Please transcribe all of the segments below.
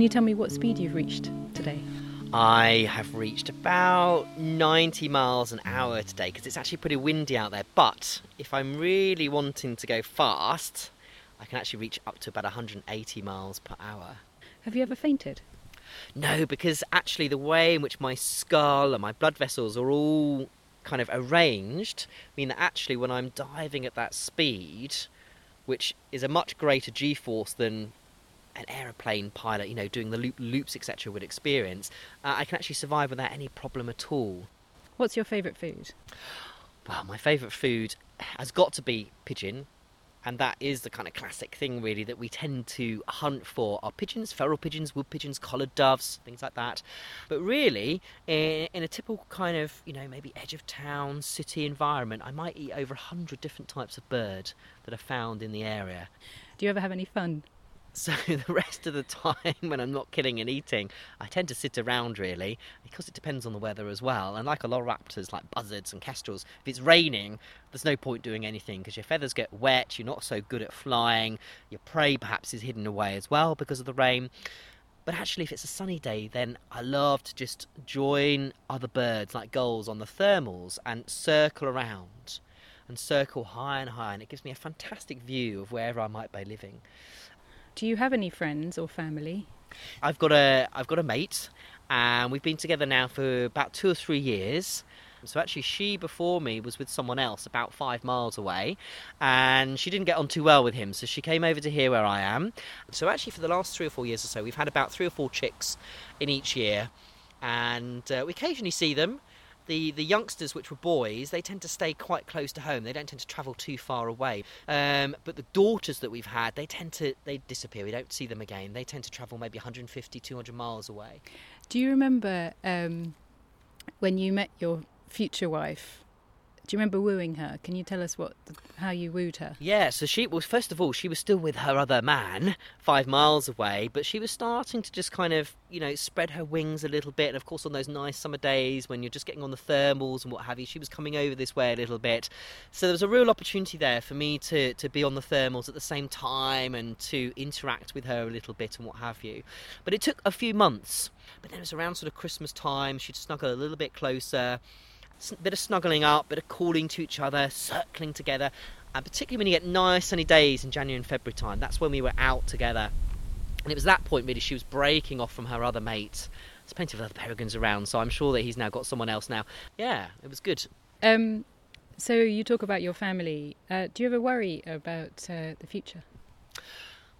Can you tell me what speed you've reached today? I have reached about 90 miles an hour today because it's actually pretty windy out there. But if I'm really wanting to go fast, I can actually reach up to about 180 miles per hour. Have you ever fainted? No, because actually the way in which my skull and my blood vessels are all kind of arranged mean that actually when I'm diving at that speed, which is a much greater g-force than an aeroplane pilot, you know, doing the loop loops etc. would experience, uh, I can actually survive without any problem at all. What's your favourite food? Well, my favourite food has got to be pigeon and that is the kind of classic thing really that we tend to hunt for are pigeons feral pigeons wood pigeons collared doves things like that but really in, in, a typical kind of you know maybe edge of town city environment i might eat over 100 different types of bird that are found in the area do you ever have any fun so the rest of the time when I'm not killing and eating, I tend to sit around really because it depends on the weather as well. And like a lot of raptors, like buzzards and kestrels, if it's raining, there's no point doing anything because your feathers get wet. You're not so good at flying. Your prey perhaps is hidden away as well because of the rain. But actually, if it's a sunny day, then I love to just join other birds like gulls on the thermals and circle around and circle high and high, and it gives me a fantastic view of wherever I might be living. Do you have any friends or family? I've got a I've got a mate, and we've been together now for about two or three years. So actually, she before me was with someone else about five miles away, and she didn't get on too well with him. So she came over to here where I am. So actually, for the last three or four years or so, we've had about three or four chicks in each year, and uh, we occasionally see them the, the youngsters, which were boys, they tend to stay quite close to home. They don't tend to travel too far away. Um, but the daughters that we've had, they tend to they disappear. We don't see them again. They tend to travel maybe 150, 200 miles away. Do you remember um, when you met your future wife? Do you remember wooing her? Can you tell us what how you wooed her? Yeah, so she was first of all she was still with her other man, five miles away, but she was starting to just kind of you know spread her wings a little bit. And of course, on those nice summer days when you're just getting on the thermals and what have you, she was coming over this way a little bit. So there was a real opportunity there for me to to be on the thermals at the same time and to interact with her a little bit and what have you. But it took a few months. But then it was around sort of Christmas time. She'd snuggle a little bit closer bit of snuggling up, bit of calling to each other, circling together, and particularly when you get nice sunny days in January and February time, that's when we were out together. And it was that point really she was breaking off from her other mate. There's plenty of other peregrines around, so I'm sure that he's now got someone else now. Yeah, it was good. Um, so you talk about your family. Uh, do you ever worry about uh, the future?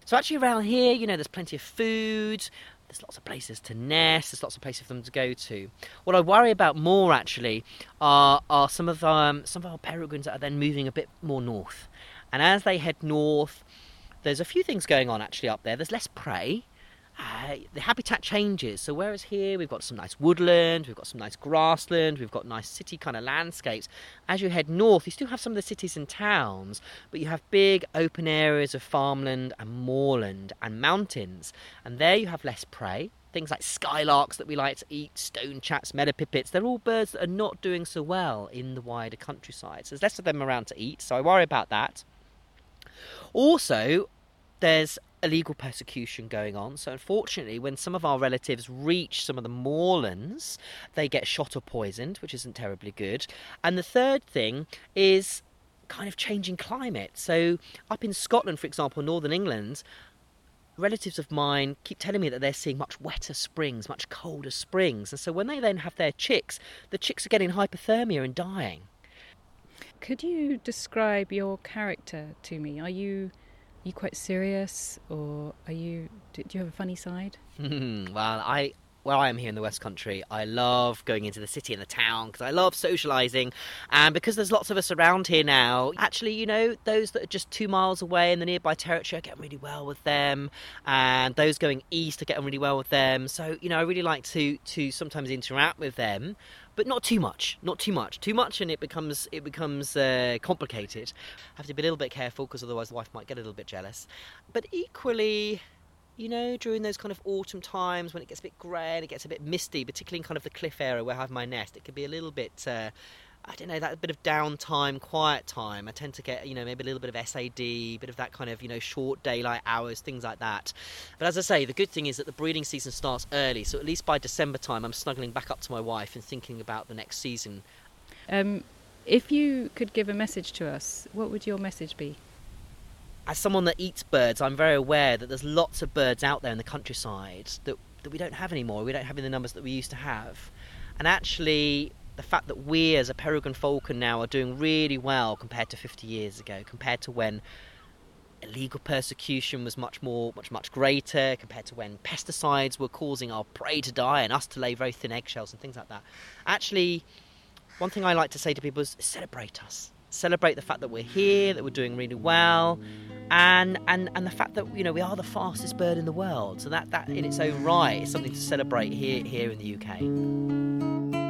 So actually around here, you know, there's plenty of food. There's lots of places to nest. There's lots of places for them to go to. What I worry about more actually are are some of um, some of our peregrines that are then moving a bit more north, and as they head north, there's a few things going on actually up there. There's less prey uh, the habitat changes. So whereas here we've got some nice woodland, we've got some nice grassland, we've got nice city kind of landscapes. As you head north, you still have some of the cities and towns, but you have big open areas of farmland and moorland and mountains. And there you have less prey. Things like skylarks that we like to eat, stone chats, meadow pipits, they're all birds that are not doing so well in the wider countryside. So there's less of them around to eat, so I worry about that. Also, there's illegal persecution going on. So, unfortunately, when some of our relatives reach some of the moorlands, they get shot or poisoned, which isn't terribly good. And the third thing is kind of changing climate. So, up in Scotland, for example, northern England, relatives of mine keep telling me that they're seeing much wetter springs, much colder springs. And so, when they then have their chicks, the chicks are getting hypothermia and dying. Could you describe your character to me? Are you you quite serious, or are you? Do, do you have a funny side? Hmm, well, I where I am here in the West Country, I love going into the city and the town because I love socialising. And because there's lots of us around here now, actually, you know, those that are just two miles away in the nearby territory, I get really well with them. And those going east, I get on really well with them. So, you know, I really like to, to sometimes interact with them but not too much. Not too much. Too much, and it becomes it becomes uh, complicated. Have to be a little bit careful because otherwise the wife might get a little bit jealous. But equally, you know, during those kind of autumn times when it gets a bit grey and it gets a bit misty, particularly in kind of the cliff area where I have my nest, it can be a little bit. Uh, I don't know that bit of downtime, quiet time. I tend to get you know maybe a little bit of SAD, a bit of that kind of you know short daylight hours, things like that. But as I say, the good thing is that the breeding season starts early, so at least by December time, I'm snuggling back up to my wife and thinking about the next season. Um, if you could give a message to us, what would your message be? As someone that eats birds, I'm very aware that there's lots of birds out there in the countryside that that we don't have anymore. We don't have in the numbers that we used to have, and actually the fact that we as a peregrine falcon now are doing really well compared to 50 years ago, compared to when illegal persecution was much more, much, much greater, compared to when pesticides were causing our prey to die and us to lay very thin eggshells and things like that. Actually, one thing I like to say to people is celebrate us. Celebrate the fact that we're here, that we're doing really well, and and and the fact that you know we are the fastest bird in the world. So that that in its own right is something to celebrate here here in the UK.